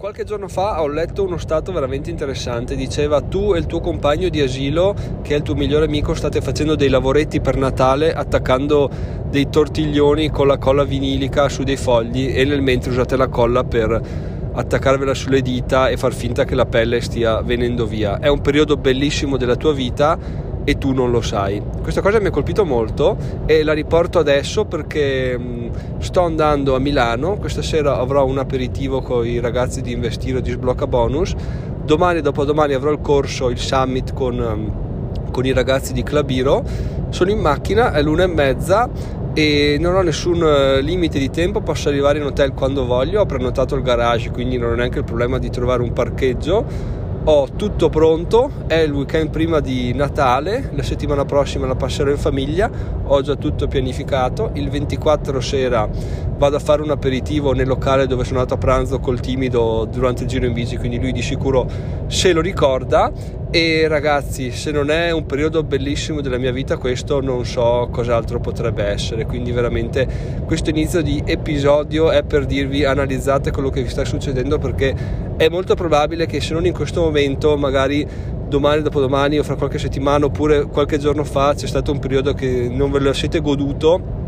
Qualche giorno fa ho letto uno stato veramente interessante, diceva tu e il tuo compagno di asilo, che è il tuo migliore amico, state facendo dei lavoretti per Natale attaccando dei tortiglioni con la colla vinilica su dei fogli e nel mentre usate la colla per attaccarvela sulle dita e far finta che la pelle stia venendo via. È un periodo bellissimo della tua vita e tu non lo sai. Questa cosa mi ha colpito molto e la riporto adesso perché mm, sto andando a Milano, questa sera avrò un aperitivo con i ragazzi di Investiro di Sblocca Bonus, domani e dopodomani avrò il corso, il summit con, mm, con i ragazzi di Clubiro, sono in macchina, è l'una e mezza e non ho nessun eh, limite di tempo, posso arrivare in hotel quando voglio, ho prenotato il garage quindi non ho neanche il problema di trovare un parcheggio ho tutto pronto, è il weekend prima di Natale, la settimana prossima la passerò in famiglia, ho già tutto pianificato, il 24 sera vado a fare un aperitivo nel locale dove sono andato a pranzo col timido durante il giro in bici, quindi lui di sicuro se lo ricorda e ragazzi, se non è un periodo bellissimo della mia vita, questo non so cos'altro potrebbe essere. Quindi, veramente, questo inizio di episodio è per dirvi analizzate quello che vi sta succedendo perché è molto probabile che se non in questo momento, magari domani, dopodomani o fra qualche settimana oppure qualche giorno fa c'è stato un periodo che non ve lo siete goduto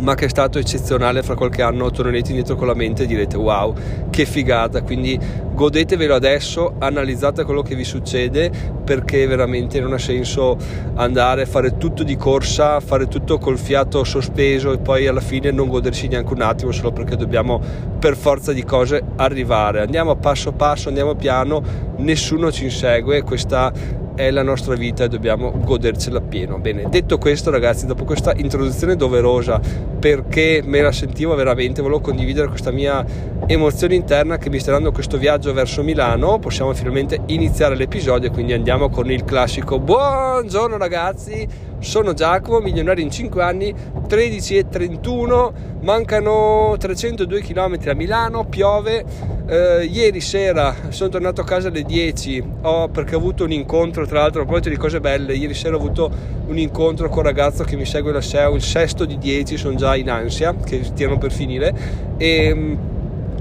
ma che è stato eccezionale fra qualche anno tornerete indietro con la mente e direte wow che figata quindi godetevelo adesso analizzate quello che vi succede perché veramente non ha senso andare a fare tutto di corsa fare tutto col fiato sospeso e poi alla fine non godersi neanche un attimo solo perché dobbiamo per forza di cose arrivare. Andiamo passo passo andiamo piano nessuno ci insegue questa è la nostra vita e dobbiamo godercela pieno. Bene, detto questo ragazzi, dopo questa introduzione doverosa, perché me la sentivo veramente, volevo condividere questa mia emozione interna che mi sta dando questo viaggio verso Milano, possiamo finalmente iniziare l'episodio quindi andiamo con il classico. Buongiorno ragazzi, sono Giacomo, milionario in 5 anni, 13 e 31, mancano 302 km a Milano, piove, eh, ieri sera sono tornato a casa alle 10 oh, perché ho avuto un incontro, tra l'altro a proposito di cose belle, ieri sera ho avuto un incontro con un ragazzo che mi segue da SEO, il sesto di 10, sono già in ansia, che stiano per finire. E mm,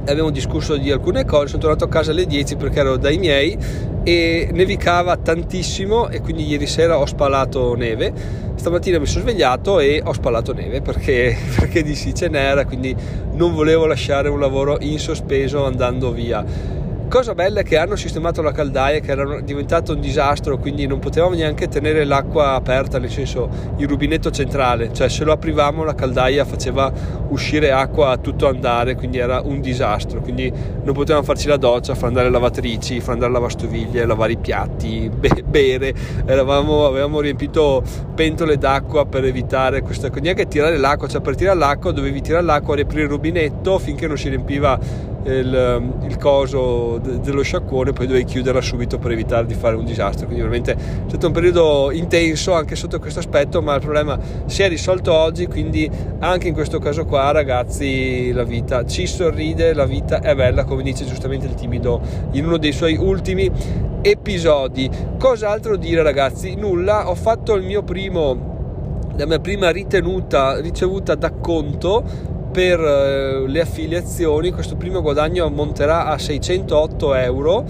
abbiamo discusso di alcune cose, sono tornato a casa alle 10 perché ero dai miei e nevicava tantissimo e quindi ieri sera ho spalato neve. Stamattina mi sono svegliato e ho spalato neve perché, perché di sì ce n'era, quindi non volevo lasciare un lavoro in sospeso andando via Cosa bella è che hanno sistemato la caldaia che era diventato un disastro, quindi non potevamo neanche tenere l'acqua aperta, nel senso il rubinetto centrale, cioè se lo aprivamo la caldaia faceva uscire acqua a tutto andare, quindi era un disastro, quindi non potevamo farci la doccia, far andare lavatrici, far andare lavastoviglie, lavare i piatti, be- bere, Eravamo, avevamo riempito pentole d'acqua per evitare questa cosa, neanche tirare l'acqua, cioè per tirare l'acqua dovevi tirare l'acqua, riaprire il rubinetto finché non si riempiva il, il coso de, dello sciacquone poi dovevi chiuderla subito per evitare di fare un disastro. Quindi veramente è stato un periodo intenso anche sotto questo aspetto ma il problema si è risolto oggi quindi anche in questo caso qua ragazzi la vita ci sorride la vita è bella come dice giustamente il timido in uno dei suoi ultimi episodi. Cos'altro dire ragazzi? Nulla ho fatto il mio primo la mia prima ritenuta ricevuta da conto per eh, le affiliazioni questo primo guadagno ammonterà a 608 euro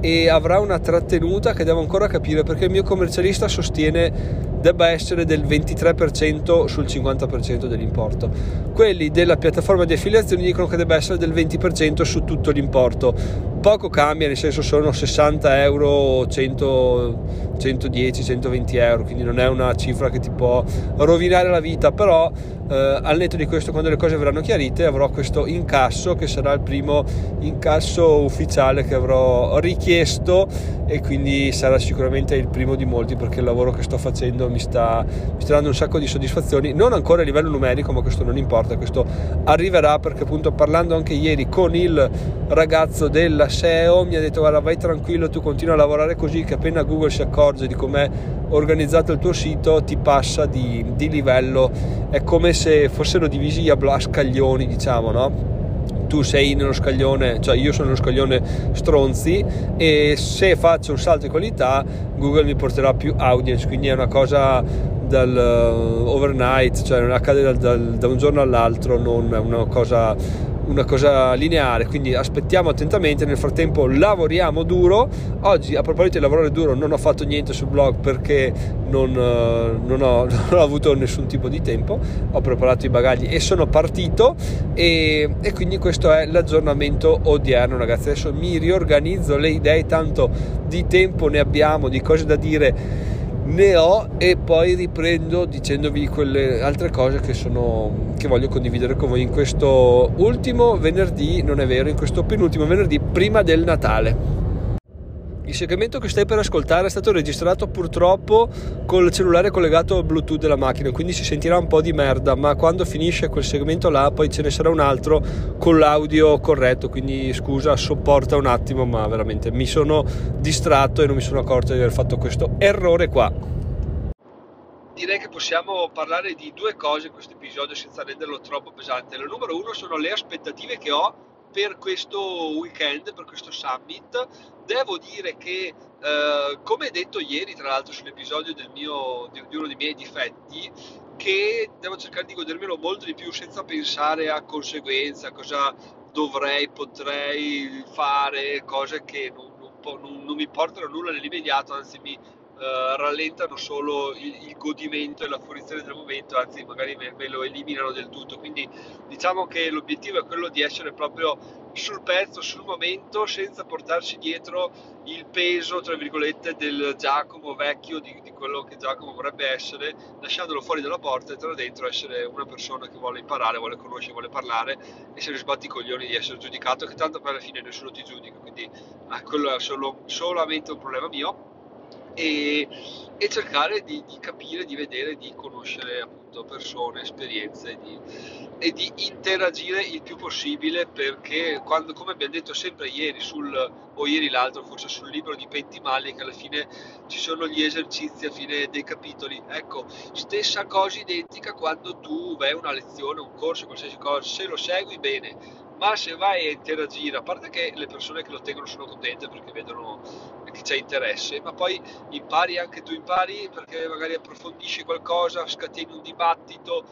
e avrà una trattenuta che devo ancora capire perché il mio commercialista sostiene debba essere del 23% sul 50% dell'importo. Quelli della piattaforma di affiliazioni dicono che debba essere del 20% su tutto l'importo. Poco cambia, nel senso sono 60 euro, 100, 110, 120 euro, quindi non è una cifra che ti può rovinare la vita, però eh, al netto di questo quando le cose verranno chiarite avrò questo incasso che sarà il primo incasso ufficiale che avrò richiesto e quindi sarà sicuramente il primo di molti perché il lavoro che sto facendo mi sta, mi sta dando un sacco di soddisfazioni non ancora a livello numerico ma questo non importa questo arriverà perché appunto parlando anche ieri con il ragazzo della SEO mi ha detto guarda vai tranquillo tu continua a lavorare così che appena Google si accorge di com'è organizzato il tuo sito ti passa di, di livello è come se fossero divisi a, scaglioni diciamo no? Tu sei nello scaglione, cioè io sono nello scaglione stronzi e se faccio un salto di qualità Google mi porterà più audience, quindi è una cosa dal uh, overnight, cioè non accade dal, dal, da un giorno all'altro, non è una cosa una cosa lineare, quindi aspettiamo attentamente, nel frattempo lavoriamo duro. Oggi a proposito di lavorare duro non ho fatto niente sul blog perché non, eh, non, ho, non ho, avuto nessun tipo di tempo, ho preparato i bagagli e sono partito e, e quindi questo è l'aggiornamento odierno ragazzi. Adesso mi riorganizzo le idee, tanto di tempo ne abbiamo, di cose da dire ne ho e poi riprendo dicendovi quelle altre cose che, sono, che voglio condividere con voi in questo ultimo venerdì, non è vero, in questo penultimo venerdì prima del Natale. Il segmento che stai per ascoltare è stato registrato purtroppo col cellulare collegato al Bluetooth della macchina, quindi si sentirà un po' di merda, ma quando finisce quel segmento là poi ce ne sarà un altro con l'audio corretto, quindi scusa, sopporta un attimo, ma veramente mi sono distratto e non mi sono accorto di aver fatto questo errore qua. Direi che possiamo parlare di due cose in questo episodio senza renderlo troppo pesante. La numero uno sono le aspettative che ho per questo weekend, per questo summit. Devo dire che, eh, come detto ieri, tra l'altro, sull'episodio mio, di, di uno dei miei difetti, che devo cercare di godermelo molto di più senza pensare a conseguenze, a cosa dovrei, potrei fare, cose che non, non, non mi portano nulla nell'immediato, anzi mi Uh, rallentano solo il, il, godimento e la fruizione del momento, anzi magari me, me, lo eliminano del tutto. Quindi diciamo che l'obiettivo è quello di essere proprio sul pezzo, sul momento, senza portarci dietro il peso, tra virgolette, del Giacomo vecchio, di, di quello che Giacomo vorrebbe essere, lasciandolo fuori dalla porta e entrare dentro essere una persona che vuole imparare, vuole conoscere, vuole parlare e se ne sbatti i coglioni di essere giudicato, che tanto poi alla fine nessuno ti giudica, quindi eh, quello è solo, solamente un problema mio e, e cercare di, di, capire, di vedere, di conoscere appunto persone, esperienze di, e di interagire il più possibile perché quando, come abbiamo detto sempre ieri sul, o ieri l'altro forse sul libro di Pentimali che alla fine ci sono gli esercizi a fine dei capitoli. Ecco stessa cosa identica quando tu vai a una lezione un corso qualsiasi cosa se lo segui bene ma se vai a interagire, a parte che le persone che lo tengono sono contente perché vedono che c'è interesse, ma poi impari anche tu impari perché magari approfondisci qualcosa, scateni un dibattito,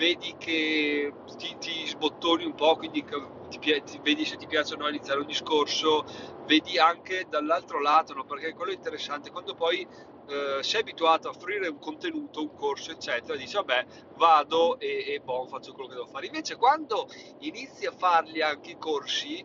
vedi che ti, ti sbottoni un po', quindi ti, ti, vedi se ti piace o no iniziare un discorso, vedi anche dall'altro lato, no? perché quello è interessante, quando poi eh, sei abituato a offrire un contenuto, un corso, eccetera, dici vabbè, vado e, e boh, faccio quello che devo fare. Invece quando inizi a farli anche i corsi,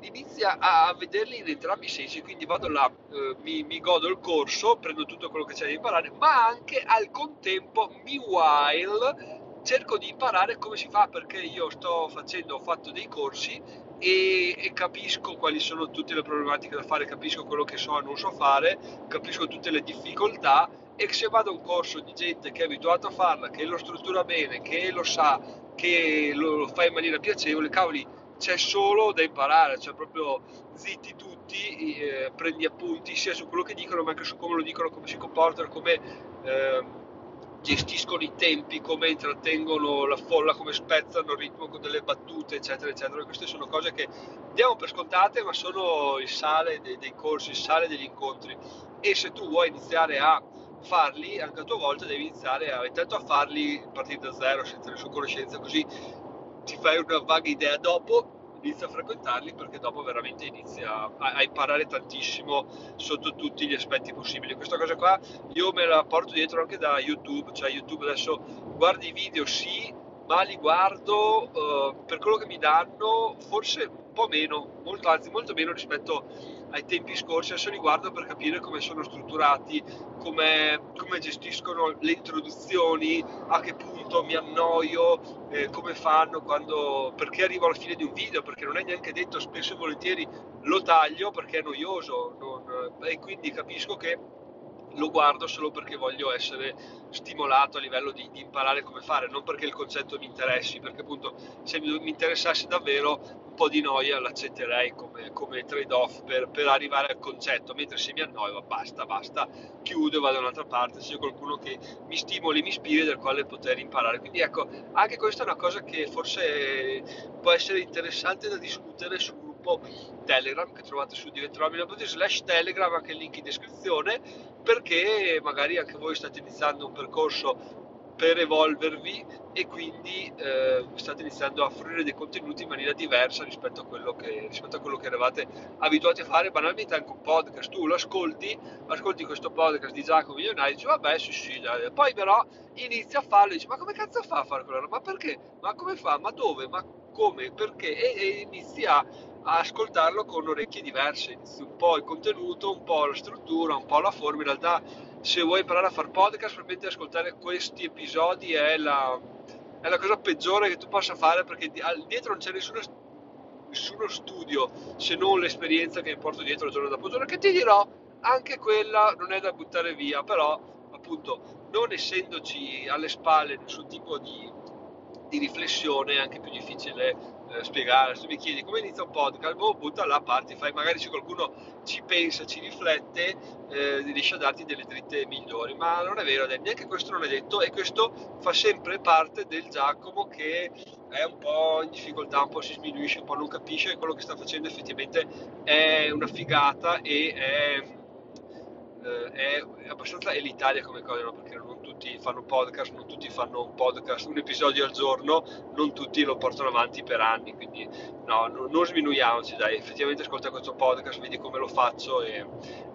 inizia a vederli in entrambi i sensi, quindi vado là, eh, mi, mi, godo il corso, prendo tutto quello che c'è da imparare, ma anche al contempo, meanwhile, cerco di imparare come si fa perché io sto facendo, ho fatto dei corsi e, e, capisco quali sono tutte le problematiche da fare, capisco quello che so e non so fare, capisco tutte le difficoltà e se vado a un corso di gente che è abituata a farla, che lo struttura bene, che lo sa, che lo, lo fa in maniera piacevole, cavoli, c'è solo da imparare, cioè proprio zitti tutti, eh, prendi appunti sia su quello che dicono ma anche su come lo dicono, come si comportano, come eh, gestiscono i tempi, come intrattengono la folla, come spezzano il ritmo con delle battute, eccetera, eccetera. Queste sono cose che diamo per scontate, ma sono il sale dei, dei corsi, il sale degli incontri. E se tu vuoi iniziare a farli, anche a tua volta devi iniziare a, intanto a farli partire da zero, senza nessuna conoscenza, così ti fai una vaga idea dopo inizia a frequentarli perché dopo veramente inizia a, a, imparare tantissimo sotto tutti gli aspetti possibili. Questa cosa qua io me la porto dietro anche da YouTube, cioè YouTube adesso guardi i video sì, ma li guardo uh, per quello che mi danno forse un po' meno, molto, anzi molto meno rispetto ai tempi scorsi, adesso li guardo per capire come sono strutturati, come, come gestiscono le introduzioni, a che punto mi annoio, eh, come fanno quando, perché arrivo alla fine di un video, perché non è neanche detto spesso e volentieri lo taglio perché è noioso non, e quindi capisco che lo guardo solo perché voglio essere stimolato a livello di, di, imparare come fare, non perché il concetto mi interessi, perché appunto se mi, mi interessasse davvero un po' di noia l'accetterei come, come trade-off per, per, arrivare al concetto, mentre se mi annoio basta, basta, chiudo e vado da un'altra parte, c'è qualcuno che mi stimoli, mi ispiri, del quale poter imparare. Quindi ecco, anche questa è una cosa che forse può essere interessante da discutere sul gruppo Telegram che trovate su diventeromina.it slash Telegram, anche il link in descrizione, perché magari anche voi state iniziando un percorso per evolvervi e quindi eh, state iniziando a fruire dei contenuti in maniera diversa rispetto a, quello che, a quello che eravate abituati a fare. Banalmente anche un podcast tu lo ascolti ascolti questo podcast di Giacomo Milionario e dici vabbè sì sì dai. poi però inizia a farlo e dici ma come cazzo fa a fare quello ma perché? Ma come fa? Ma dove? Ma come? Perché? E, e inizi a a ascoltarlo con orecchie diverse, un po' il contenuto, un po' la struttura, un po' la forma. In realtà, se vuoi imparare a fare podcast, probabilmente ascoltare questi episodi è la, è la cosa peggiore che tu possa fare perché dietro non c'è nessuno, nessuno studio se non l'esperienza che porto dietro giorno dopo giorno. Che ti dirò, anche quella non è da buttare via, però appunto non essendoci alle spalle nessun tipo di, di riflessione è anche più difficile eh, spiegare, se mi chiedi come inizia un podcast, boh, butta là, parti, fai, magari se qualcuno ci pensa, ci riflette, eh, riesce a darti delle dritte migliori, ma non è vero, neanche questo non è detto e questo fa sempre parte del Giacomo che è un po' in difficoltà, un po' si sminuisce, un po' non capisce che quello che sta facendo effettivamente è una figata e è eh, è abbastanza elitaria come cosa, no? perché non tutti fanno podcast, non tutti fanno un podcast, un episodio al giorno, non tutti lo portano avanti per anni, quindi no, non sminuiamoci, dai, effettivamente ascolta questo podcast, vedi come lo faccio e,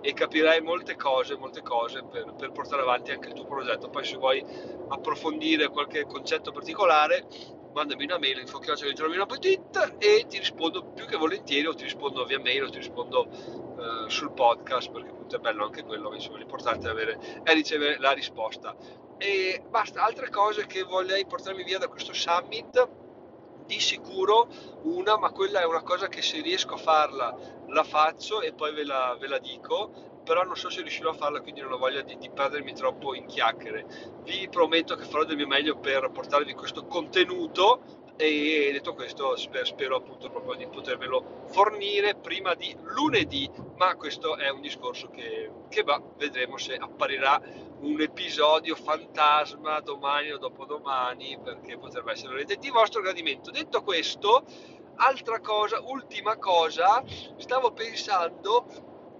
e capirai molte cose, molte cose per, per, portare avanti anche il tuo progetto. Poi se vuoi approfondire qualche concetto particolare, mandami una mail info.it e ti rispondo più che volentieri o ti rispondo via mail o ti rispondo uh, sul podcast perché appunto è bello anche quello insomma l'importante è, avere, è ricevere la risposta. E basta altre cose che vorrei portarmi via da questo summit di sicuro una ma quella è una cosa che se riesco a farla la faccio e poi ve la, ve la dico però non so se riuscirò a farla, quindi non ho voglia di, di, perdermi troppo in chiacchiere. Vi prometto che farò del mio meglio per portarvi questo contenuto e detto questo spero, spero appunto proprio di potervelo fornire prima di lunedì, ma questo è un discorso che, che va, vedremo se apparirà un episodio fantasma domani o dopodomani perché potrebbe essere di vostro gradimento. Detto questo, altra cosa, ultima cosa, stavo pensando,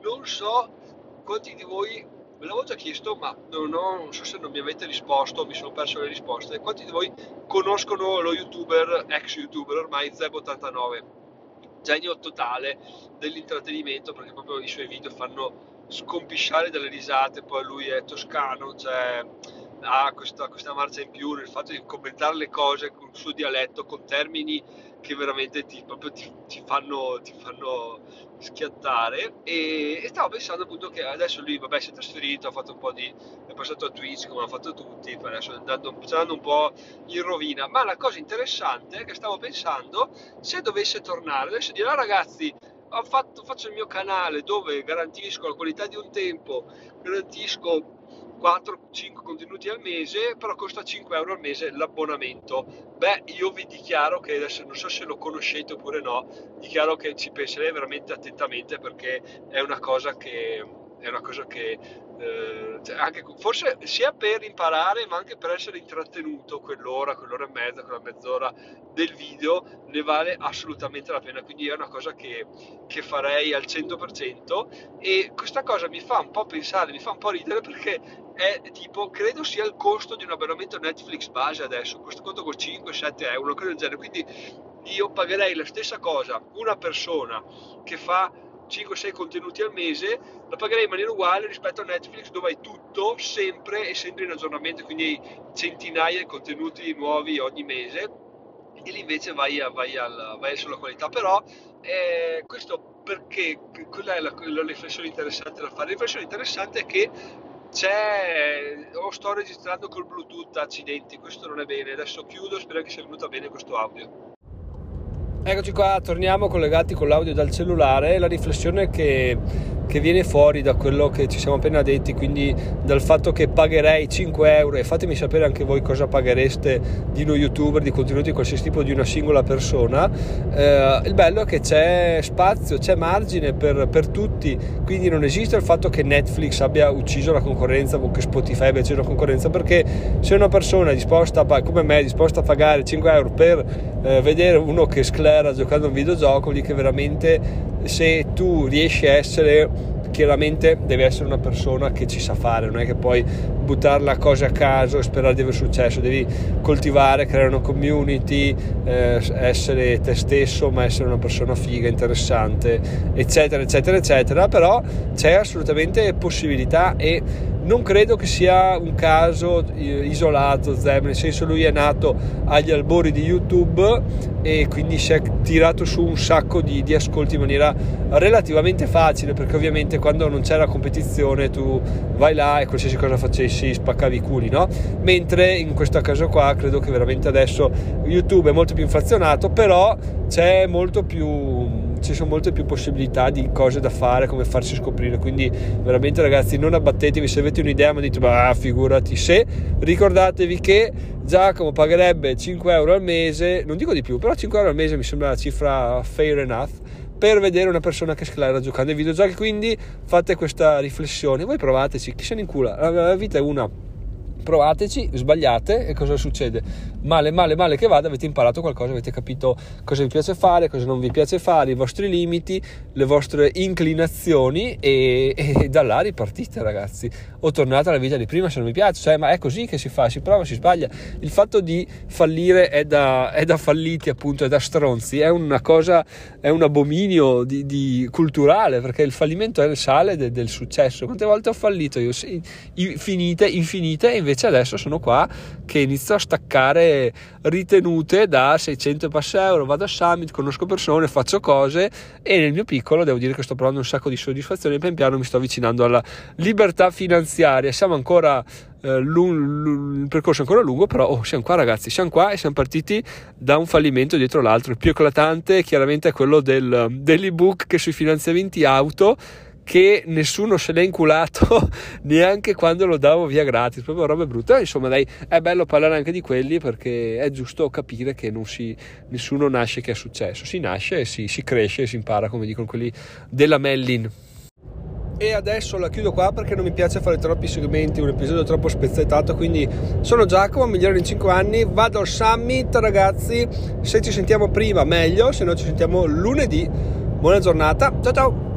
non so quanti di voi ve l'avevo già chiesto ma non, ho, non so se non mi avete risposto mi sono perso le risposte. Quanti di voi conoscono lo youtuber ex youtuber ormai Zeb89 genio totale dell'intrattenimento perché proprio i suoi video fanno scompisciare dalle risate poi lui è toscano cioè ha questa, questa marcia in più nel fatto di commentare le cose con il suo dialetto con termini che veramente ti, ti, ti, fanno, ti fanno, schiattare e, e, stavo pensando appunto che adesso lui vabbè si è trasferito ha fatto un po' di è passato a Twitch come hanno fatto tutti adesso sta andando, andando un po' in rovina. Ma la cosa interessante è che stavo pensando se dovesse tornare adesso dire ah, ragazzi fatto, faccio il mio canale dove garantisco la qualità di un tempo garantisco 4-5 contenuti al mese, però costa 5 euro al mese l'abbonamento. Beh, io vi dichiaro che adesso non so se lo conoscete oppure no, dichiaro che ci penserei veramente attentamente perché è una cosa che, è una cosa che eh, cioè anche, forse sia per imparare ma anche per essere intrattenuto quell'ora, quell'ora e mezza, quella mezz'ora del video ne vale assolutamente la pena. Quindi è una cosa che, che farei al 100% e questa cosa mi fa un po' pensare, mi fa un po' ridere perché è tipo, credo sia il costo di un abbonamento Netflix base adesso, questo conto con 5-7 euro, credo del genere, quindi io pagherei la stessa cosa una persona che fa 5-6 contenuti al mese, la pagherei in maniera uguale rispetto a Netflix dove hai tutto sempre e sempre in aggiornamento, quindi centinaia di contenuti nuovi ogni mese e lì invece vai, a, vai, al, vai sulla qualità. Però eh, questo perché quella è la, la, riflessione interessante da fare. La riflessione interessante è che c'è o sto registrando col bluetooth accidenti questo non è bene adesso chiudo spero che sia venuta bene questo audio Eccoci qua, torniamo collegati con l'audio dal cellulare. La riflessione che, che, viene fuori da quello che ci siamo appena detti, quindi dal fatto che pagherei 5 euro e fatemi sapere anche voi cosa paghereste di uno youtuber, di contenuti di qualsiasi tipo di una singola persona. Eh, il bello è che c'è spazio, c'è margine per, per, tutti, quindi non esiste il fatto che Netflix abbia ucciso la concorrenza o che Spotify abbia ucciso la concorrenza, perché se una persona è disposta a, come me è disposta a pagare 5 euro per eh, vedere uno che sclera giocando a un videogioco, lì che veramente se tu riesci a essere chiaramente deve essere una persona che ci sa fare, non è che puoi buttare la cosa a caso e sperare di avere successo, devi coltivare, creare una community, eh, essere te stesso, ma essere una persona figa, interessante, eccetera, eccetera, eccetera, però c'è assolutamente possibilità e non credo che sia un caso eh, isolato Zem, nel senso lui è nato agli albori di YouTube e quindi si è tirato su un sacco di, di ascolti in maniera relativamente facile perché ovviamente quando non c'era competizione tu vai là e qualsiasi cosa facessi spaccavi i culi, no? Mentre in questo caso qua credo che veramente adesso YouTube è molto più inflazionato, però c'è molto più ci sono molte più possibilità di cose da fare, come farsi scoprire. Quindi, veramente, ragazzi, non abbattetevi se avete un'idea, ma dite, ma figurati se. Ricordatevi che Giacomo pagherebbe 5 euro al mese, non dico di più, però 5 euro al mese mi sembra una cifra fair enough per vedere una persona che sclara giocando ai videogiochi. Quindi fate questa riflessione, voi provateci, chi se ne incula, la vita è una provateci, sbagliate e cosa succede? Male, male, male che vada, avete imparato qualcosa, avete capito cosa vi piace fare, cosa non vi piace fare, i vostri limiti, le vostre inclinazioni e, e da là ripartite ragazzi. O tornate alla vita di prima se non vi piace, cioè ma è così che si fa, si prova, si sbaglia. Il fatto di fallire è da, è da falliti appunto, è da stronzi, è una cosa, è un abominio di, di culturale perché il fallimento è il sale de, del successo. Quante volte ho fallito io? Sì, infinite, infinite e invece invece adesso sono qua che inizio a staccare ritenute da 600 pass euro, vado a Summit, conosco persone, faccio cose e nel mio piccolo devo dire che sto provando un sacco di soddisfazione e pian piano mi sto avvicinando alla libertà finanziaria. Siamo ancora Uh, il percorso è ancora lungo, però oh, siamo qua ragazzi, siamo qua e siamo partiti da un fallimento dietro l'altro. Il più eclatante chiaramente è quello del, dell'ebook che sui finanziamenti auto che nessuno se l'è inculato neanche quando lo davo via gratis, proprio robe brutte. Insomma, dai, è bello parlare anche di quelli perché è giusto capire che si, nessuno nasce che è successo, si nasce e si, si cresce e si impara, come dicono quelli della Mellin. E adesso la chiudo qua perché non mi piace fare troppi segmenti, un episodio troppo spezzettato. Quindi sono Giacomo, migliore in 5 anni. Vado al summit, ragazzi. Se ci sentiamo prima, meglio, se no ci sentiamo lunedì. Buona giornata, ciao ciao!